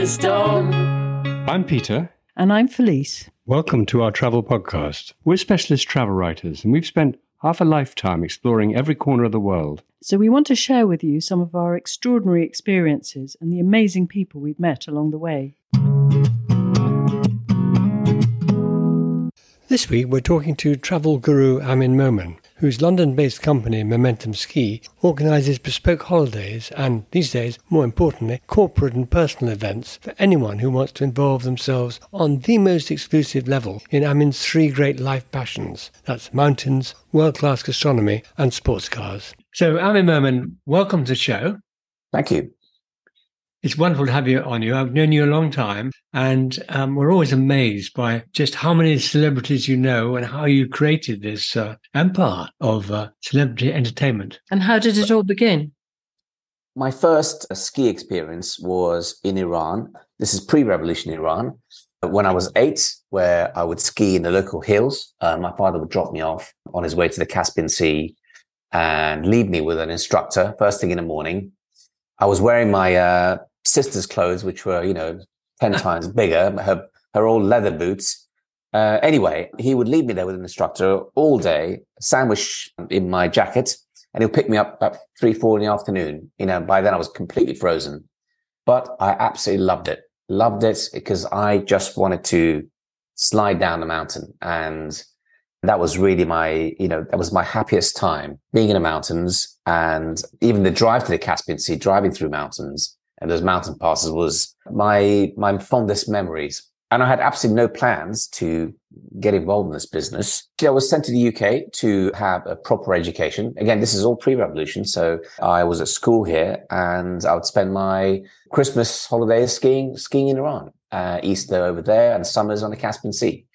a stone. I'm Peter. And I'm Felice. Welcome to our travel podcast. We're specialist travel writers, and we've spent half a lifetime exploring every corner of the world. So we want to share with you some of our extraordinary experiences and the amazing people we've met along the way. This week, we're talking to travel guru Amin Momen, whose London based company Momentum Ski organises bespoke holidays and, these days, more importantly, corporate and personal events for anyone who wants to involve themselves on the most exclusive level in Amin's three great life passions that's mountains, world class gastronomy, and sports cars. So, Amin Momen, welcome to the show. Thank you. It's wonderful to have you on you. I've known you a long time, and um, we're always amazed by just how many celebrities you know and how you created this uh, empire of uh, celebrity entertainment. And how did it all begin? My first uh, ski experience was in Iran. This is pre-revolution Iran. When I was eight, where I would ski in the local hills, uh, my father would drop me off on his way to the Caspian Sea and leave me with an instructor first thing in the morning. I was wearing my uh, sister's clothes, which were, you know, 10 times bigger, her, her old leather boots. Uh, anyway, he would leave me there with an instructor all day, sandwich in my jacket, and he'll pick me up about three, four in the afternoon. You know, by then I was completely frozen, but I absolutely loved it. Loved it because I just wanted to slide down the mountain. And that was really my, you know, that was my happiest time being in the mountains and even the drive to the Caspian Sea, driving through mountains and those mountain passes was my my fondest memories. And I had absolutely no plans to get involved in this business. I was sent to the UK to have a proper education. Again, this is all pre-revolution. So I was at school here and I would spend my Christmas holidays skiing, skiing in Iran, uh, Easter over there and summers on the Caspian Sea.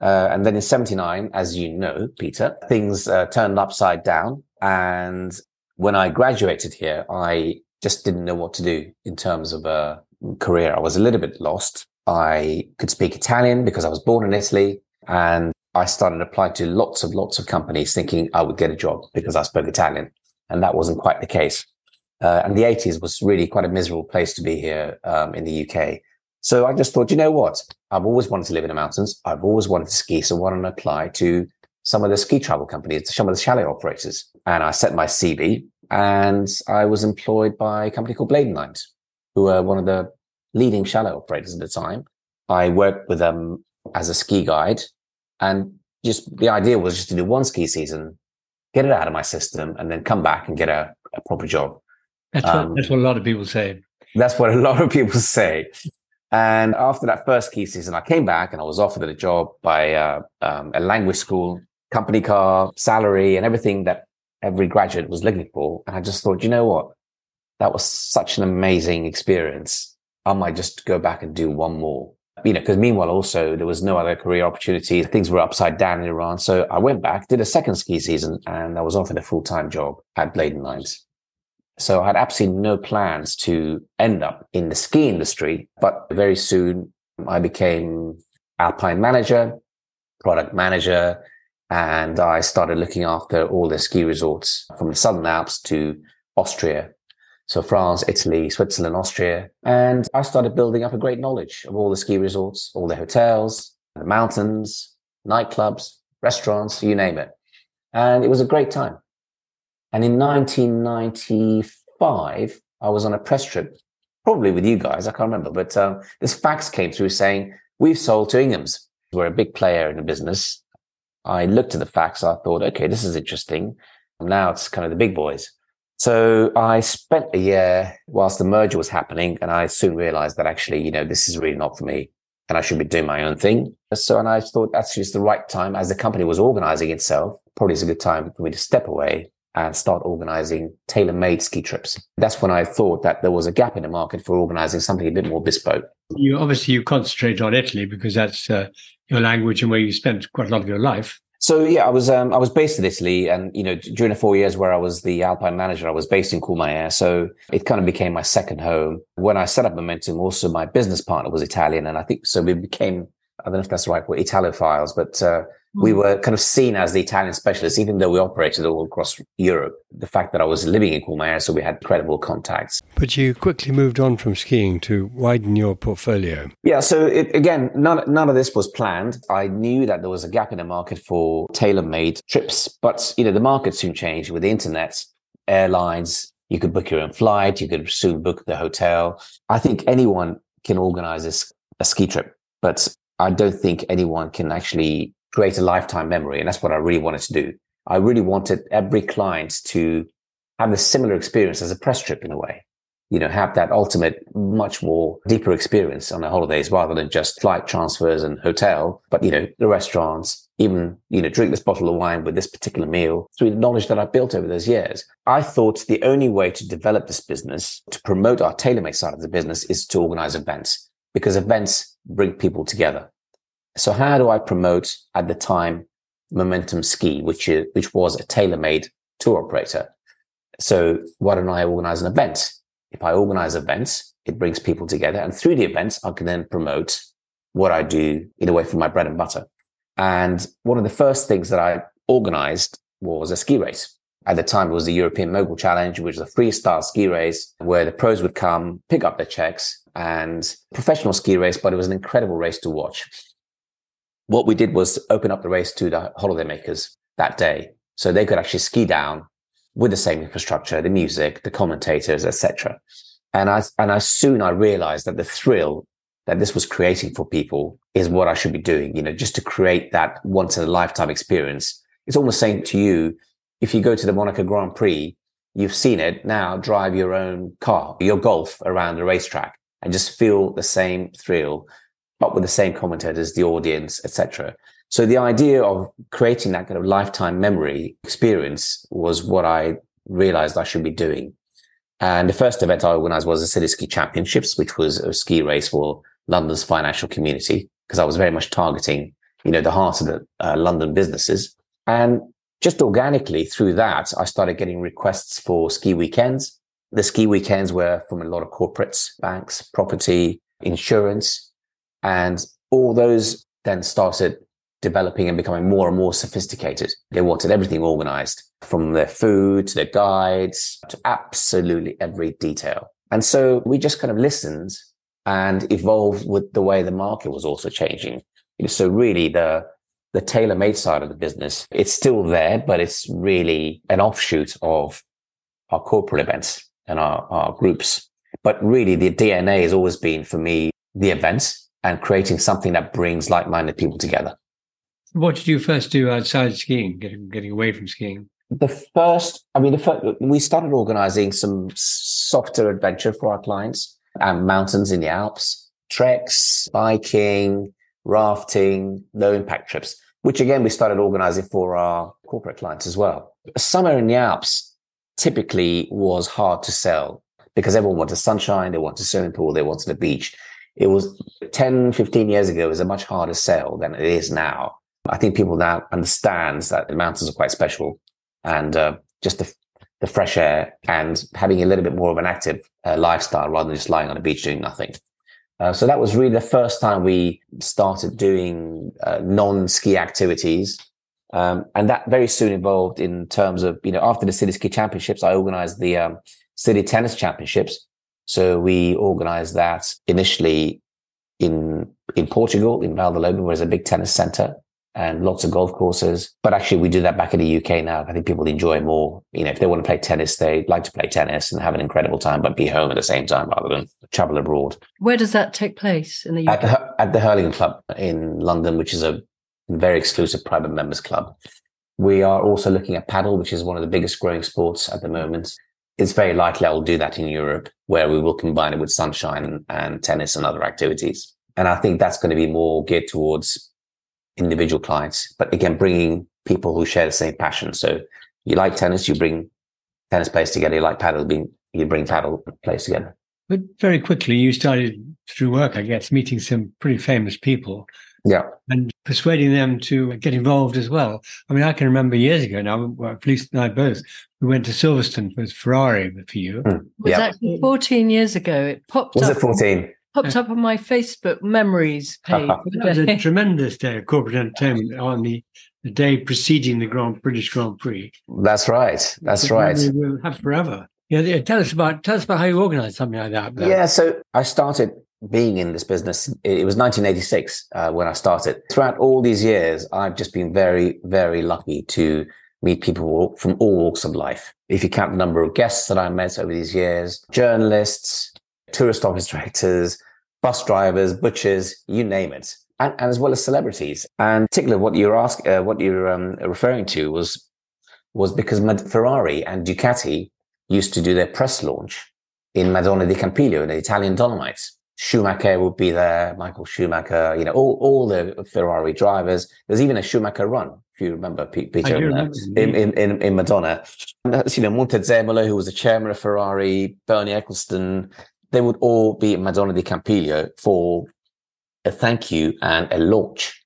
Uh, and then in 79, as you know, Peter, things uh, turned upside down. And when I graduated here, I just didn't know what to do in terms of a career. I was a little bit lost. I could speak Italian because I was born in Italy and I started applying to lots of lots of companies thinking I would get a job because I spoke Italian. And that wasn't quite the case. Uh, and the 80s was really quite a miserable place to be here um, in the UK. So I just thought, you know what? I've always wanted to live in the mountains. I've always wanted to ski. So why don't I apply to some of the ski travel companies, some of the chalet operators? And I set my CV and I was employed by a company called Bladon Lines, who were one of the leading chalet operators at the time. I worked with them as a ski guide, and just the idea was just to do one ski season, get it out of my system, and then come back and get a, a proper job. That's what, um, that's what a lot of people say. That's what a lot of people say. And after that first ski season, I came back and I was offered a job by uh, um, a language school, company car, salary, and everything that every graduate was looking for. And I just thought, you know what? That was such an amazing experience. I might just go back and do one more. You know, because meanwhile, also there was no other career opportunity. Things were upside down in Iran. So I went back, did a second ski season, and I was offered a full time job at Bladon Lines. So I had absolutely no plans to end up in the ski industry. But very soon I became Alpine manager, product manager, and I started looking after all the ski resorts from the Southern Alps to Austria. So France, Italy, Switzerland, Austria. And I started building up a great knowledge of all the ski resorts, all the hotels, the mountains, nightclubs, restaurants, you name it. And it was a great time. And in 1995, I was on a press trip, probably with you guys. I can't remember, but uh, this fax came through saying, we've sold to Ingham's. We're a big player in the business I looked at the facts. I thought, okay, this is interesting. Now it's kind of the big boys. So I spent a year whilst the merger was happening, and I soon realized that actually, you know, this is really not for me, and I should be doing my own thing. So, and I thought that's just the right time as the company was organizing itself. Probably is a good time for me to step away and start organizing tailor-made ski trips. That's when I thought that there was a gap in the market for organizing something a bit more bespoke. You obviously you concentrate on Italy because that's uh, your language and where you spent quite a lot of your life. So yeah, I was um, I was based in Italy, and you know during the four years where I was the Alpine manager, I was based in Courmayeur, so it kind of became my second home. When I set up Momentum, also my business partner was Italian, and I think so we became I don't know if that's right, we're Italophiles, but uh, we hmm. were kind of seen as the Italian specialists, even though we operated all across Europe. The fact that I was living in Courmayeur, so we had credible contacts. But you quickly moved on from skiing to widen your portfolio. Yeah, so it, again, none, none of this was planned. I knew that there was a gap in the market for tailor-made trips, but you know the market soon changed with the internet, airlines. You could book your own flight. You could soon book the hotel. I think anyone can organize a, a ski trip, but I don't think anyone can actually create a lifetime memory. And that's what I really wanted to do. I really wanted every client to have a similar experience as a press trip in a way. You know, have that ultimate, much more deeper experience on the holidays rather than just flight transfers and hotel, but, you know, the restaurants, even, you know, drink this bottle of wine with this particular meal through the knowledge that I built over those years. I thought the only way to develop this business, to promote our tailor-made side of the business is to organize events because events bring people together. So how do I promote at the time Momentum Ski, which is, which was a tailor-made tour operator? So why don't I organize an event? If I organize events, it brings people together. And through the events, I can then promote what I do in a way for my bread and butter. And one of the first things that I organized was a ski race. At the time, it was the European Mogul Challenge, which was a freestyle ski race where the pros would come, pick up their checks and professional ski race, but it was an incredible race to watch what we did was open up the race to the holidaymakers that day. So they could actually ski down with the same infrastructure, the music, the commentators, etc. And I, and I soon I realized that the thrill that this was creating for people is what I should be doing, you know, just to create that once in a lifetime experience. It's almost saying to you, if you go to the Monaco Grand Prix, you've seen it now drive your own car, your golf around the racetrack and just feel the same thrill but with the same commentators, the audience, etc. So the idea of creating that kind of lifetime memory experience was what I realized I should be doing. And the first event I organized was the City Ski Championships, which was a ski race for London's financial community, because I was very much targeting, you know, the heart of the uh, London businesses. And just organically through that, I started getting requests for ski weekends. The ski weekends were from a lot of corporates, banks, property, insurance, and all those then started developing and becoming more and more sophisticated. They wanted everything organized from their food to their guides to absolutely every detail. And so we just kind of listened and evolved with the way the market was also changing. So really the, the tailor-made side of the business, it's still there, but it's really an offshoot of our corporate events and our, our groups. But really the DNA has always been for me, the events and creating something that brings like-minded people together. What did you first do outside skiing, getting, getting away from skiing? The first, I mean, the first, we started organizing some softer adventure for our clients and mountains in the Alps, treks, biking, rafting, low impact trips, which again, we started organizing for our corporate clients as well. Summer in the Alps typically was hard to sell because everyone wanted sunshine, they wanted a swimming pool, they wanted a beach it was 10, 15 years ago, it was a much harder sell than it is now. I think people now understands that the mountains are quite special and uh, just the, the fresh air and having a little bit more of an active uh, lifestyle rather than just lying on a beach doing nothing. Uh, so that was really the first time we started doing uh, non-ski activities. Um, and that very soon evolved in terms of, you know, after the City Ski Championships, I organized the um, City Tennis Championships, so we organized that initially in in Portugal, in Vale do Lobo, where there's a big tennis center and lots of golf courses. But actually, we do that back in the UK now. I think people enjoy more. You know, if they want to play tennis, they like to play tennis and have an incredible time, but be home at the same time rather than travel abroad. Where does that take place in the UK? At the, at the Hurlingham Club in London, which is a very exclusive private members club. We are also looking at padel, which is one of the biggest growing sports at the moment it's very likely I'll do that in Europe, where we will combine it with sunshine and, tennis and other activities. And I think that's going to be more geared towards individual clients, but again, bringing people who share the same passion. So you like tennis, you bring tennis players together. You like padel, you bring padel players together. But very quickly, you started through work, I guess, meeting some pretty famous people. Yeah. And persuading them to get involved as well. I mean, I can remember years ago now, well, Felice and I both, we went to Silverstone with Ferrari for you. Mm, it was yeah. actually 14 years ago. It popped was up. it 14? popped up on my Facebook memories page. It was a tremendous day of corporate entertainment on the, the day preceding the Grand British Grand Prix. That's right. That's right. We'll have forever. Yeah, yeah, tell us about tell us about how you organise something like that. Yeah, so I started being in this business. It was 1986 uh, when I started. Throughout all these years, I've just been very, very lucky to meet people from all walks of life. If you count the number of guests that I met over these years, journalists, tourist office directors, bus drivers, butchers, you name it, and, and as well as celebrities. And particularly what you're asking, uh, what you're um, referring to was was because Ferrari and Ducati used to do their press launch in Madonna di Campiglio in the Italian Dolomites. Schumacher would be there, Michael Schumacher, you know, all, all the Ferrari drivers. There's even a Schumacher run, if you remember, Peter, remember, in, in, in, in, Madonna. And that's, you know, Montezemolo, who was the chairman of Ferrari, Bernie Ecclestone, they would all be at Madonna di Campiglio for a thank you and a launch.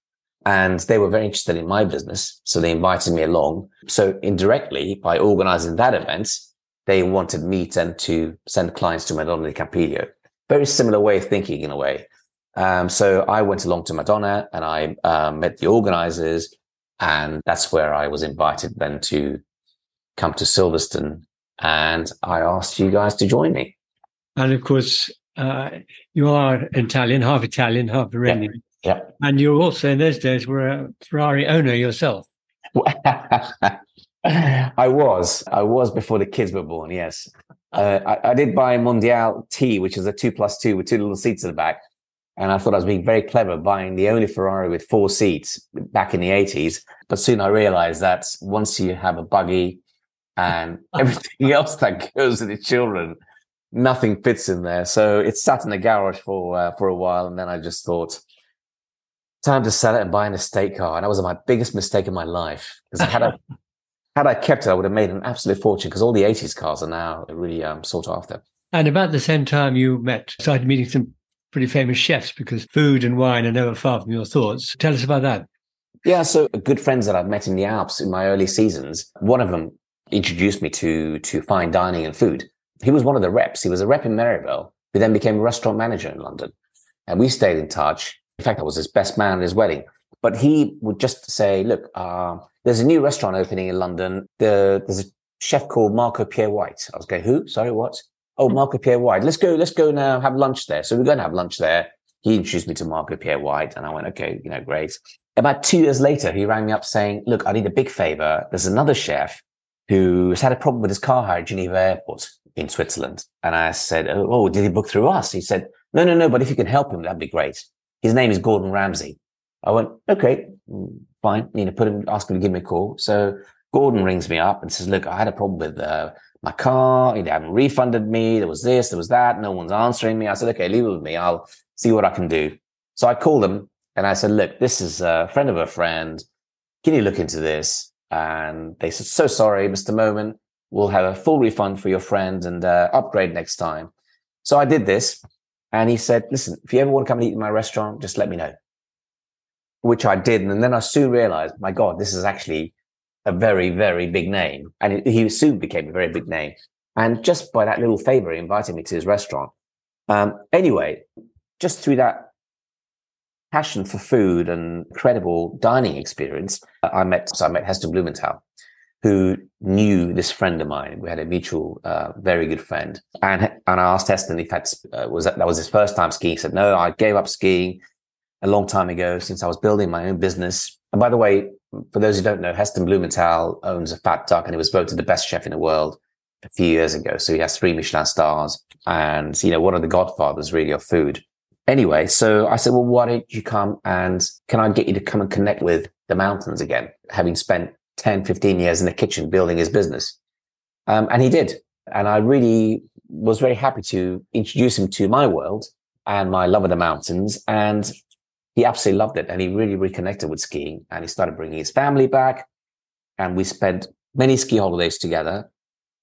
And they were very interested in my business. So they invited me along. So indirectly, by organizing that event, they wanted me then to send clients to Madonna di Campiglio. Very similar way of thinking in a way. Um, so I went along to Madonna and I um, met the organizers. And that's where I was invited then to come to Silverstone. And I asked you guys to join me. And of course, uh, you are Italian, half Italian, half Iranian. Yeah. yeah. And you also, in those days, were a Ferrari owner yourself. I was. I was before the kids were born, yes. Uh, I, I, did buy a Mondial T, which is a two plus two with two little seats at the back. And I thought I was being very clever buying the only Ferrari with four seats back in the 80s. But soon I realized that once you have a buggy and everything else that goes with the children, nothing fits in there. So it sat in the garage for uh, for a while, and then I just thought, time to sell it and buy an estate car. And that was my biggest mistake in my life because I had I had I kept it, I would have made an absolute fortune because all the '80s cars are now really um, sought after. And about the same time, you met, started meeting some pretty famous chefs because food and wine are never far from your thoughts. Tell us about that. Yeah, so good friends that I've met in the Alps in my early seasons. One of them introduced me to to fine dining and food he was one of the reps. He was a rep in Méribel, who then became a restaurant manager in London. And we stayed in touch. In fact, I was his best man at his wedding. But he would just say, look, uh, there's a new restaurant opening in London. The, there's a chef called Marco Pierre White. I was going, who? Sorry, what? Oh, Marco Pierre White. Let's go, let's go now have lunch there. So we're going to have lunch there. He introduced me to Marco Pierre White and I went, okay, you know, great. About two years later, he rang me up saying, look, I need a big favor. There's another chef who's had a problem with his car hire at Geneva Airport in Switzerland. And I said, oh, oh, did he book through us? He said, no, no, no, but if you can help him, that'd be great. His name is Gordon Ramsay. I went, okay, fine. You know, put him, ask him to give me a call. So Gordon rings me up and says, look, I had a problem with uh, my car. They haven't refunded me. There was this, there was that. No one's answering me. I said, okay, leave it with me. I'll see what I can do. So I called them and I said, look, this is a friend of a friend. Can you look into this? And they said, so sorry, Mr. Momen we'll have a full refund for your friend and uh, upgrade next time. So I did this. And he said, listen, if you ever want to come and eat in my restaurant, just let me know. Which I did. And then I soon realized, my God, this is actually a very, very big name. And he soon became a very big name. And just by that little favor, he invited me to his restaurant. Um, anyway, just through that passion for food and incredible dining experience, I met, so I met Heston Blumenthal who knew this friend of mine. We had a mutual, uh, very good friend. And, and I asked Heston if uh, was, that, that was his first time skiing. He said, no, I gave up skiing a long time ago since I was building my own business. And by the way, for those who don't know, Heston Blumenthal owns a fat duck and he was voted the best chef in the world a few years ago. So he has three Michelin stars and, you know, one of the godfathers really of food. Anyway, so I said, well, why don't you come and can I get you to come and connect with the mountains again? Having spent 10, 15 years in the kitchen building his business. Um, and he did. And I really was very happy to introduce him to my world and my love of the mountains. And he absolutely loved it. And he really reconnected with skiing and he started bringing his family back. And we spent many ski holidays together.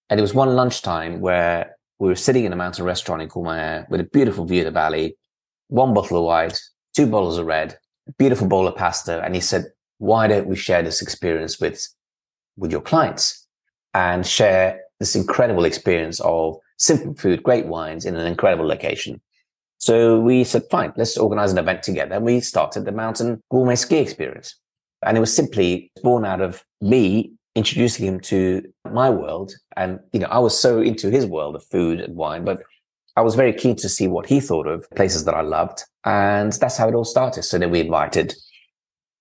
And it was one lunchtime where we were sitting in a mountain restaurant in Courmayeur with a beautiful view of the valley, one bottle of white, two bottles of red, a beautiful bowl of pasta. And he said, why don't we share this experience with, with your clients and share this incredible experience of simple food, great wines in an incredible location. So we said, fine, let's organize an event together. And we started the Mountain Gourmet Ski Experience. And it was simply born out of me introducing him to my world. And, you know, I was so into his world of food and wine, but I was very keen to see what he thought of places that I loved. And that's how it all started. So then we invited,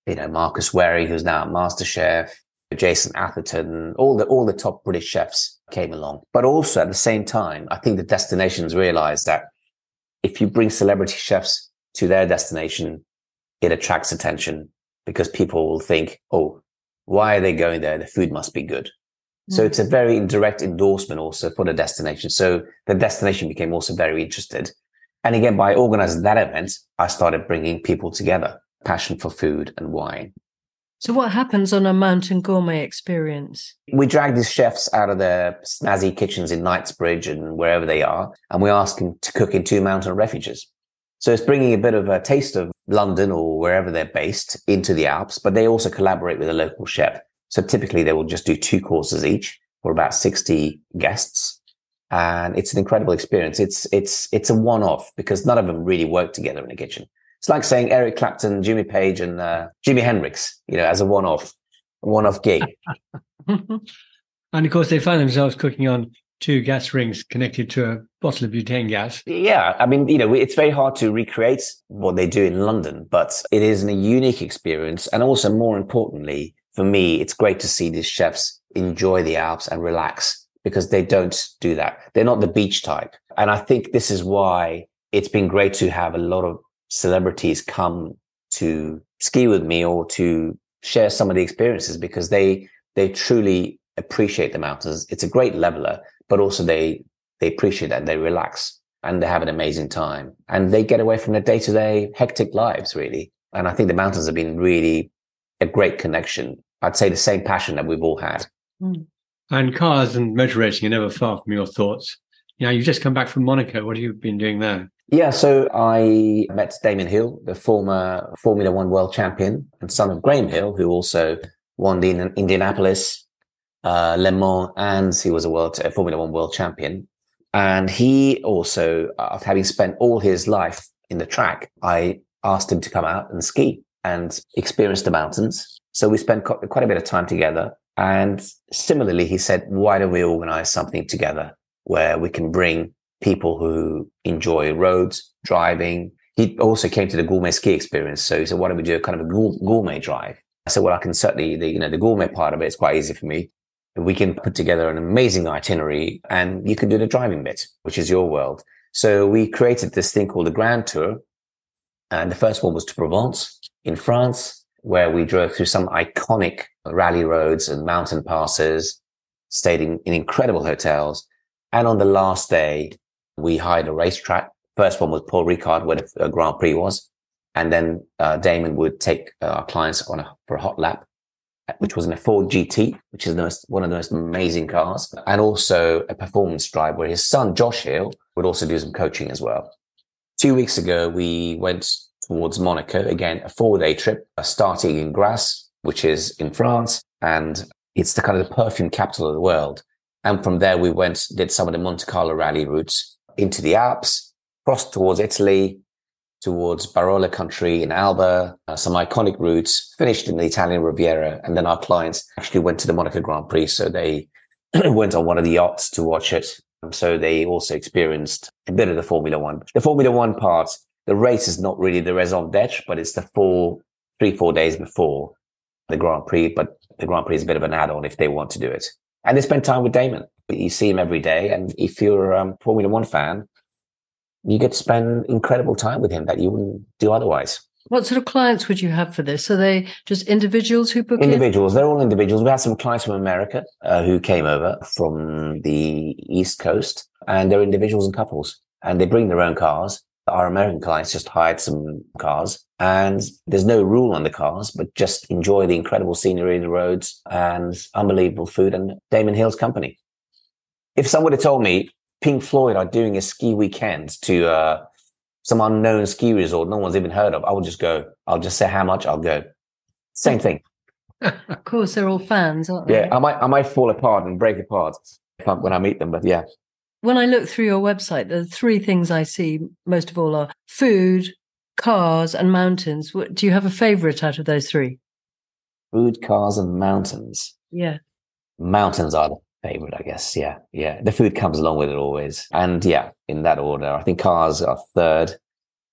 you know, Marcus Wareing, who's now master chef, Jason Atherton, all the, all the top British chefs came along. But also at the same time, I think the destinations realized that if you bring celebrity chefs to their destination, it attracts attention because people will think, oh, why are they going there? The food must be good. Mm. So it's a very direct endorsement also for the destination. So the destination became also very interested. And again, by organizing that event, I started bringing people together, passion for food and wine. So what happens on a mountain gourmet experience? We drag these chefs out of their snazzy kitchens in Knightsbridge and wherever they are, and we ask them to cook in two mountain refuges. So it's bringing a bit of a taste of London or wherever they're based into the Alps, but they also collaborate with a local chef. So typically they will just do two courses each for about 60 guests. And it's an incredible experience. It's, it's, it's a one off because none of them really work together in a kitchen. It's like saying Eric Clapton, Jimmy Page and uh, Jimi Hendrix, you know, as a one off, one off gig. and of course they find themselves cooking on two gas rings connected to a bottle of butane gas. Yeah. I mean, you know, it's very hard to recreate what they do in London, but it is a unique experience. And also more importantly, for me, it's great to see these chefs enjoy the Alps and relax because they don't do that. They're not the beach type. And I think this is why it's been great to have a lot of celebrities come to ski with me or to share some of the experiences because they, they truly appreciate the mountains. It's a great leveler but also they they appreciate that they relax and they have an amazing time. And they get away from their day-to-day hectic lives really. And i think the mountains have been really a great connection. I'd say the same passion that we've all had. Mm. and cars and motor racing are never far from your thoughts. You know you've just come back from monaco. What have you been doing there yeah, so I met Damon Hill, the former Formula One world champion and son of Graham Hill, who also won the Indianapolis uh, Le Mans, and he was a world a Formula One world champion. And he also, after having spent all his life in the track, I asked him to come out and ski and experience the mountains. So we spent quite a bit of time together. And similarly, he said, why don't we organize something together where we can bring people who enjoy roads, driving. He also came to the gourmet ski experience. So he said, why don't we do a kind of a gourmet drive? I said, well, I can certainly, the, you know, the gourmet part of it is quite easy for me we can put together an amazing itinerary and you can do the driving bit, which is your world. So we created this thing called the Grand Tour. And the first one was to Provence in France, where we drove through some iconic rally roads and mountain passes, stayed in, in incredible hotels. And on the last day, we hired a racetrack. First one was Paul Ricard, where the Grand Prix was. And then uh, Damon would take uh, our clients on a, for a hot lap which was in a Ford GT, which is most, one of the most amazing cars, and also a performance drive where his son, Josh Hill, would also do some coaching as well. Two weeks ago, we went towards Monaco, again, a four day trip, uh, starting in Grasse, which is in France, and it's the kind of the perfume capital of the world. And from there, we went, did some of the Monte Carlo rally routes into the Alps, crossed towards Italy, towards Barolo country in Alba, uh, some iconic routes, finished in the Italian Riviera. And then our clients actually went to the Monaco Grand Prix. So they went on one of the yachts to watch it. So they also experienced a bit of the Formula One. The Formula One part, the race is not really the raison d'etre, but it's the four, three, four days before the Grand Prix. But the Grand Prix is a bit of an add-on if they want to do it. And they spend time with Damon. You see him every day. And if you're a um, Formula One fan, you get to spend incredible time with him that you wouldn't do otherwise. What sort of clients would you have for this? Are they just individuals who book individuals? In? They're all individuals. We had some clients from America uh, who came over from the East Coast, and they're individuals and couples, and they bring their own cars. Our American clients just hired some cars, and there's no rule on the cars, but just enjoy the incredible scenery, the roads, and unbelievable food, and Damon Hill's company. If someone had told me Pink Floyd are doing a ski weekend to uh, some unknown ski resort no one's even heard of, I would just go. I'll just say how much I'll go. Same thing. of course, they're all fans, aren't they? Yeah, I might I might fall apart and break apart when I meet them, but yeah. when I look through your website, the three things I see most of all are food, cars, and mountains. What, do you have a favorite out of those three? Food, cars, and mountains. Yeah. Mountains are the favorite, I guess. Yeah. Yeah. The food comes along with it always. And yeah, in that order. I think cars are third,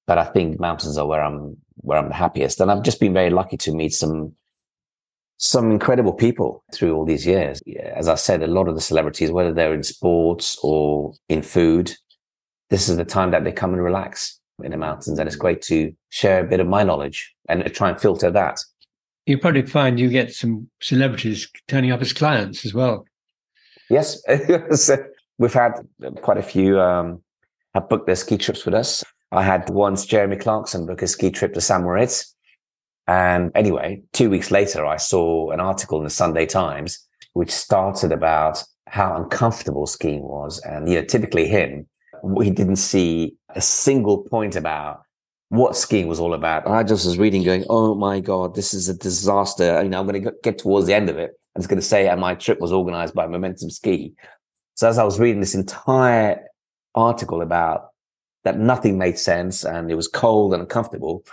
but I think mountains are where I'm where I'm the happiest. And I've just been very lucky to meet some some incredible people through all these years. As I said, a lot of the celebrities, whether they're in sports or in food, this is the time that they come and relax in the mountains. And it's great to share a bit of my knowledge and try and filter that. You probably find you get some celebrities turning up as clients as well. Yes. We've had quite a few um, have booked their ski trips with us. I had once Jeremy Clarkson book a ski trip to St. Moritz and anyway, two weeks later, I saw an article in the Sunday Times, which started about how uncomfortable skiing was. And, you know, typically him, he didn't see a single point about what skiing was all about. I just was reading going, Oh my God, this is a disaster. You know, I'm going to get towards the end of it. I was going to say, and my trip was organized by Momentum Ski. So as I was reading this entire article about that nothing made sense and it was cold and uncomfortable,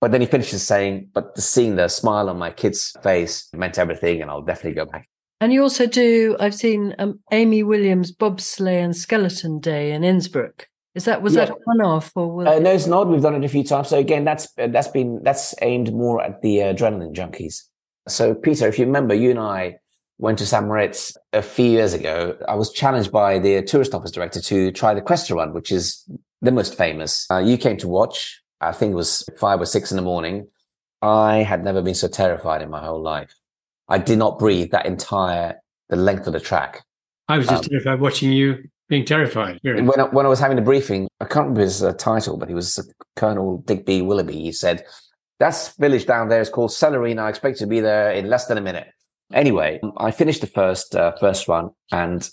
but then he finishes saying, but seeing the smile on my kid's face meant everything, and I'll definitely go back. And you also do, I've seen um, Amy Williams bobsleigh and skeleton day in Innsbruck. Is that was yeah. that one off or uh, no? It's not. We've done it a few times. So again, that's uh, that's been that's aimed more at the uh, adrenaline junkies. So Peter, if you remember, you and I went to St. Moritz a few years ago. I was challenged by the tourist office director to try the Cresta run, which is the most famous. Uh, you came to watch. I think it was five or six in the morning. I had never been so terrified in my whole life. I did not breathe that entire the length of the track. I was just um, terrified watching you being terrified. When I, when I was having the briefing, I can't remember his uh, title, but he was Colonel Digby Willoughby. He said, "That village down there is called Celerina. I expect to be there in less than a minute." Anyway, I finished the first uh, first run, and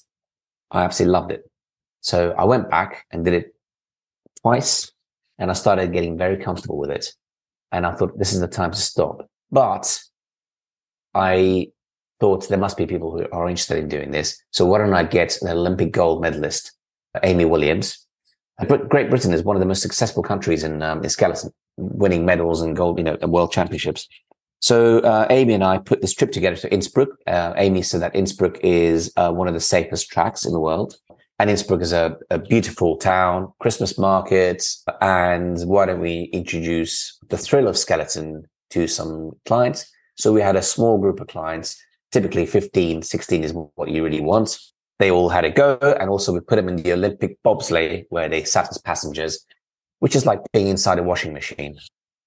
I absolutely loved it. So I went back and did it twice and I started getting very comfortable with it. And I thought, this is the time to stop. But I thought there must be people who are interested in doing this. So why don't I get an Olympic gold medalist, Amy Williams? Great Britain is one of the most successful countries in, um, in skeleton, winning medals and gold, you know, world championships. So uh, Amy and I put this trip together to Innsbruck. Uh, Amy said that Innsbruck is uh, one of the safest tracks in the world. And Innsbruck is a, a beautiful town, Christmas markets. And why don't we introduce the thrill of skeleton to some clients? So we had a small group of clients, typically 15, 16 is what you really want. They all had a go. And also we put them in the Olympic bobsleigh where they sat as passengers, which is like being inside a washing machine.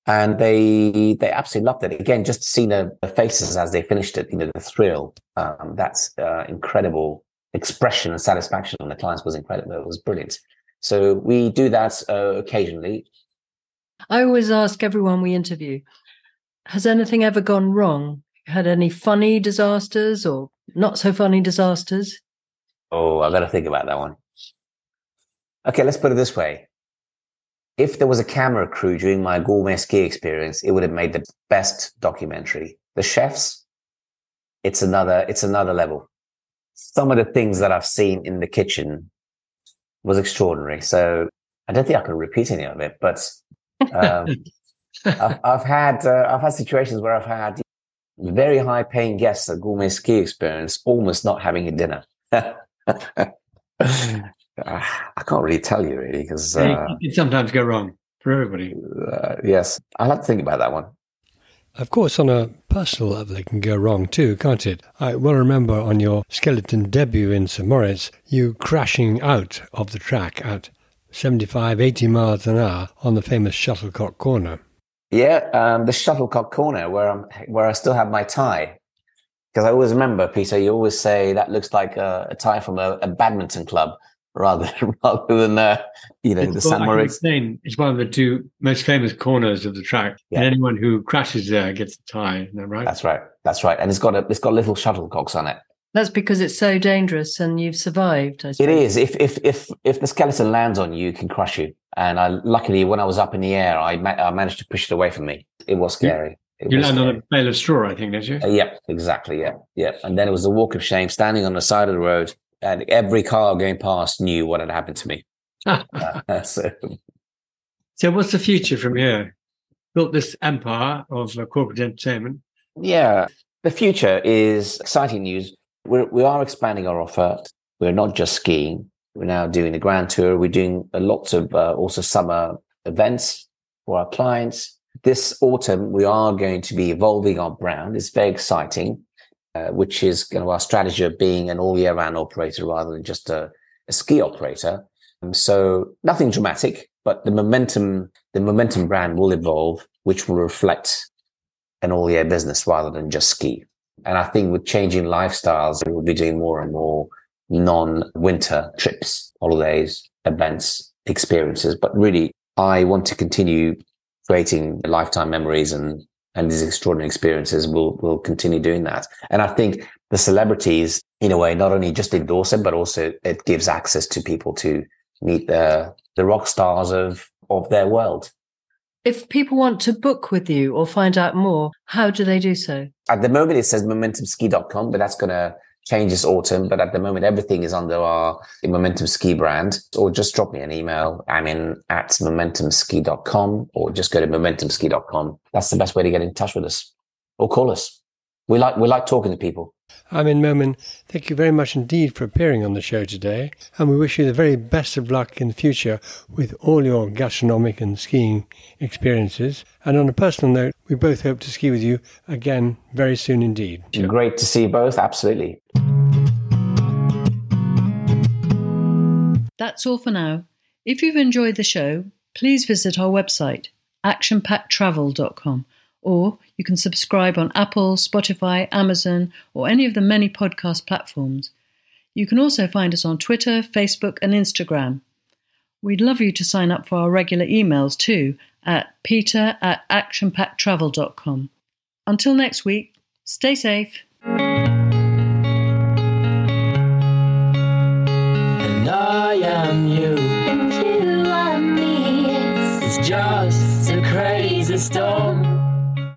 And they, they absolutely loved it. Again, just seeing the, the faces as they finished it, you know, the thrill, um, that's uh, incredible expression and satisfaction on the clients was incredible. It was brilliant. So we do that uh, occasionally. I always ask everyone we interview, has anything ever gone wrong? Had any funny disasters or not so funny disasters? Oh, I've got to think about that one. Okay, let's put it this way. If there was a camera crew during my gourmet ski experience, it would have made the best documentary. The chefs, it's another, it's another level some of the things that I've seen in the kitchen was extraordinary. So I don't think I can repeat any of it, but um, I've, I've, had uh, I've had situations where I've had very high paying guests at gourmet ski experience almost not having a dinner. I can't really tell you really because uh, it sometimes go wrong for everybody. Uh, yes, I'll have to think about that one. Of course, on a personal level, it can go wrong too, can't it? I well remember on your skeleton debut in St. Moritz, you crashing out of the track at 75, 80 miles an hour on the famous Shuttlecock Corner. Yeah, um, the Shuttlecock Corner, where I'm, where I still have my tie. Because I always remember, Peter, you always say that looks like a, a tie from a, a badminton club rather rather than uh, you know it's the St. Moritz. It's one of the two most famous corners of the track, yeah. and anyone who crashes there gets a tie. Is that right? That's right. That's right. And it's got a it's got little shuttlecocks on it. That's because it's so dangerous, and you've survived. It is. If if if if the skeleton lands on you, it can crush you. And I luckily, when I was up in the air, I, ma- I managed to push it away from me. It was scary. It you landed on a bale of straw, I think, did you? Uh, yeah, exactly. Yeah, yeah. And then it was a walk of shame, standing on the side of the road and every car going past knew what had happened to me. uh, so. so, what's the future from here? Built this empire of uh, corporate entertainment. Yeah, the future is exciting news. We're, we are expanding our offer. We're not just skiing. We're now doing the grand tour. We're doing lots of uh, also summer events for our clients. This autumn, we are going to be evolving our brand. It's very exciting, uh, which is kind of our strategy of being an all year round operator rather than just a, a ski operator. Um, so nothing dramatic, but the momentum, the momentum brand will evolve, which will reflect an all year business rather than just ski. And I think with changing lifestyles, we'll be doing more and more non winter trips, holidays, events, experiences. But really, I want to continue creating lifetime memories and, and these extraordinary experiences. We'll, we'll continue doing that. And I think the celebrities, in a way, not only just endorse it, but also it gives access to people to meet the, the rock stars of, of their world. If people want to book with you or find out more, how do they do so? At the moment, it says momentumski.com, but that's going to change this autumn. But at the moment, everything is under our Momentum Ski brand. Or just drop me an email. Amin at momentumski.com or just go to momentumski.com. That's the best way to get in touch with us or call us. We like, we like talking to people. Amin Momen, thank you very much indeed for appearing on the show today, and we wish you the very best of luck in the future with all your gastronomic and skiing experiences. And on a personal note, we both hope to ski with you again very soon indeed. Great to see you both, absolutely. That's all for now. If you've enjoyed the show, please visit our website, actionpacktravel.com or you can subscribe on Apple, Spotify, Amazon, or any of the many podcast platforms. You can also find us on Twitter, Facebook, and Instagram. We'd love you to sign up for our regular emails too at peter at actionpacktravel.com. Until next week, stay safe. And I am you. And you are me. It's just a crazy storm.